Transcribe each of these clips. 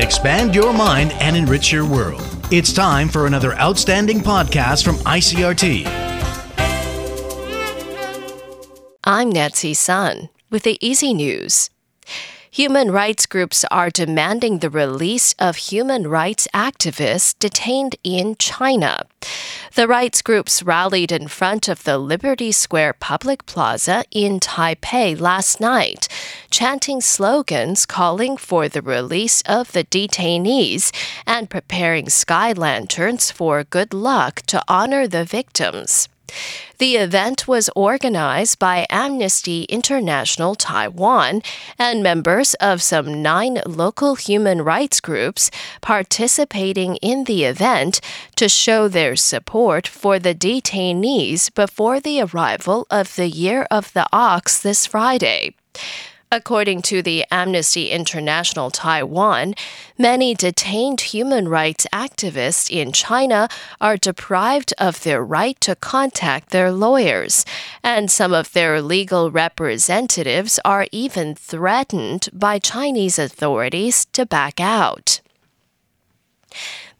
Expand your mind and enrich your world. It's time for another outstanding podcast from ICRT. I'm Nancy Sun with the EZ News. Human rights groups are demanding the release of human rights activists detained in China. The rights groups rallied in front of the Liberty Square public plaza in Taipei last night, chanting slogans calling for the release of the detainees and preparing sky lanterns for good luck to honor the victims. The event was organized by Amnesty International Taiwan and members of some nine local human rights groups participating in the event to show their support for the detainees before the arrival of the Year of the Ox this Friday. According to the Amnesty International Taiwan, many detained human rights activists in China are deprived of their right to contact their lawyers, and some of their legal representatives are even threatened by Chinese authorities to back out.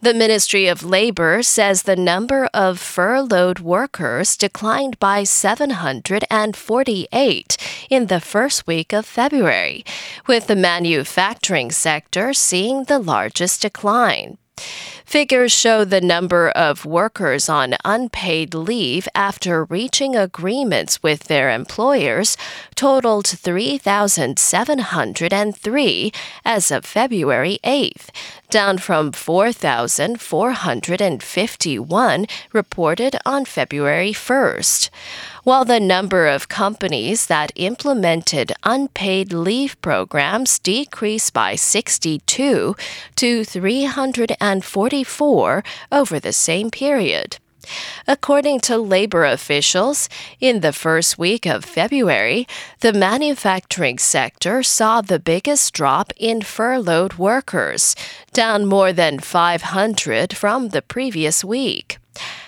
The Ministry of Labor says the number of furloughed workers declined by 748 in the first week of February, with the manufacturing sector seeing the largest decline. Figures show the number of workers on unpaid leave after reaching agreements with their employers totaled 3,703 as of February 8th, down from 4,451 reported on February 1st while the number of companies that implemented unpaid leave programs decreased by 62 to 344 over the same period. According to labor officials, in the first week of February, the manufacturing sector saw the biggest drop in furloughed workers, down more than 500 from the previous week.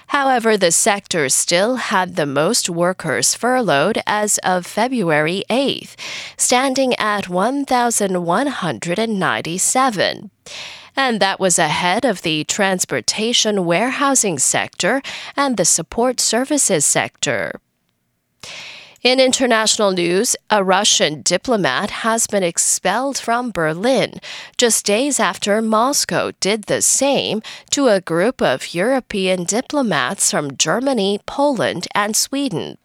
However, the sector still had the most workers furloughed as of February 8th, standing at 1,197 and that was ahead of the transportation warehousing sector and the support services sector. In international news, a Russian diplomat has been expelled from Berlin just days after Moscow did the same to a group of European diplomats from Germany, Poland, and Sweden.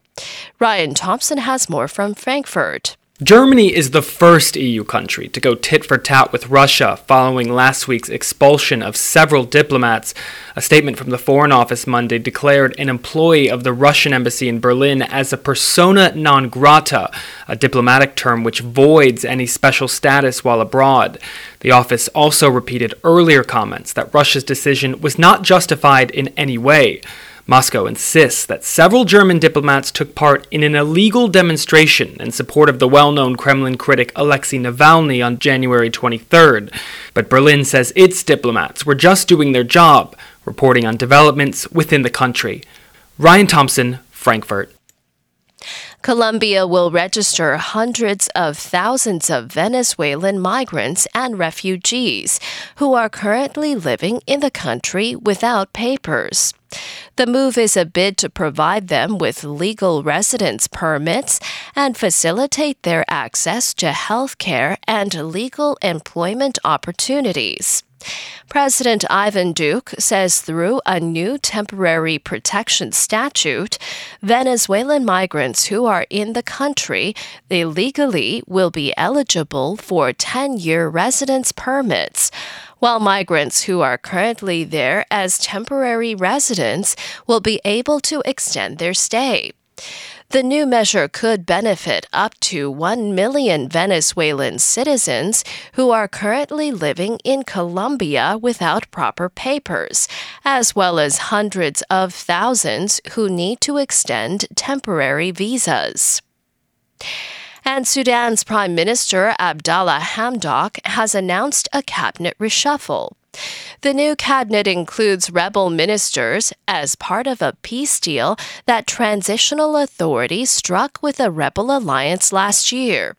Ryan Thompson has more from Frankfurt. Germany is the first EU country to go tit for tat with Russia following last week's expulsion of several diplomats. A statement from the Foreign Office Monday declared an employee of the Russian embassy in Berlin as a persona non grata, a diplomatic term which voids any special status while abroad. The office also repeated earlier comments that Russia's decision was not justified in any way. Moscow insists that several German diplomats took part in an illegal demonstration in support of the well known Kremlin critic Alexei Navalny on January 23rd. But Berlin says its diplomats were just doing their job, reporting on developments within the country. Ryan Thompson, Frankfurt. Colombia will register hundreds of thousands of Venezuelan migrants and refugees who are currently living in the country without papers. The move is a bid to provide them with legal residence permits and facilitate their access to health care and legal employment opportunities. President Ivan Duque says through a new temporary protection statute, Venezuelan migrants who are in the country illegally will be eligible for 10 year residence permits while migrants who are currently there as temporary residents will be able to extend their stay. The new measure could benefit up to 1 million Venezuelan citizens who are currently living in Colombia without proper papers, as well as hundreds of thousands who need to extend temporary visas. And Sudan's Prime Minister Abdallah Hamdok has announced a cabinet reshuffle. The new cabinet includes rebel ministers as part of a peace deal that transitional authorities struck with a rebel alliance last year.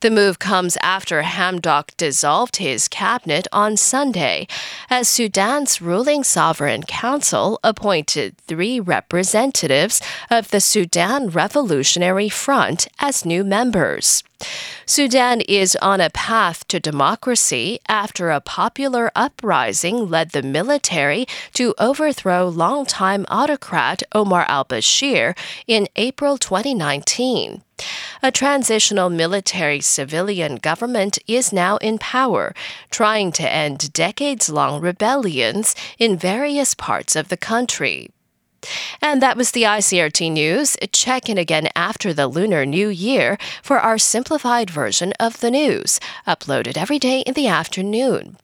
The move comes after Hamdok dissolved his cabinet on Sunday, as Sudan's ruling sovereign council appointed three representatives of the Sudan Revolutionary Front as new members. Sudan is on a path to democracy after a popular uprising led the military to overthrow longtime autocrat Omar al Bashir in April 2019. A transitional military civilian government is now in power, trying to end decades long rebellions in various parts of the country. And that was the ICRT news. Check in again after the Lunar New Year for our simplified version of the news, uploaded every day in the afternoon.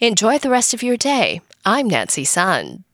Enjoy the rest of your day. I'm Nancy Sun.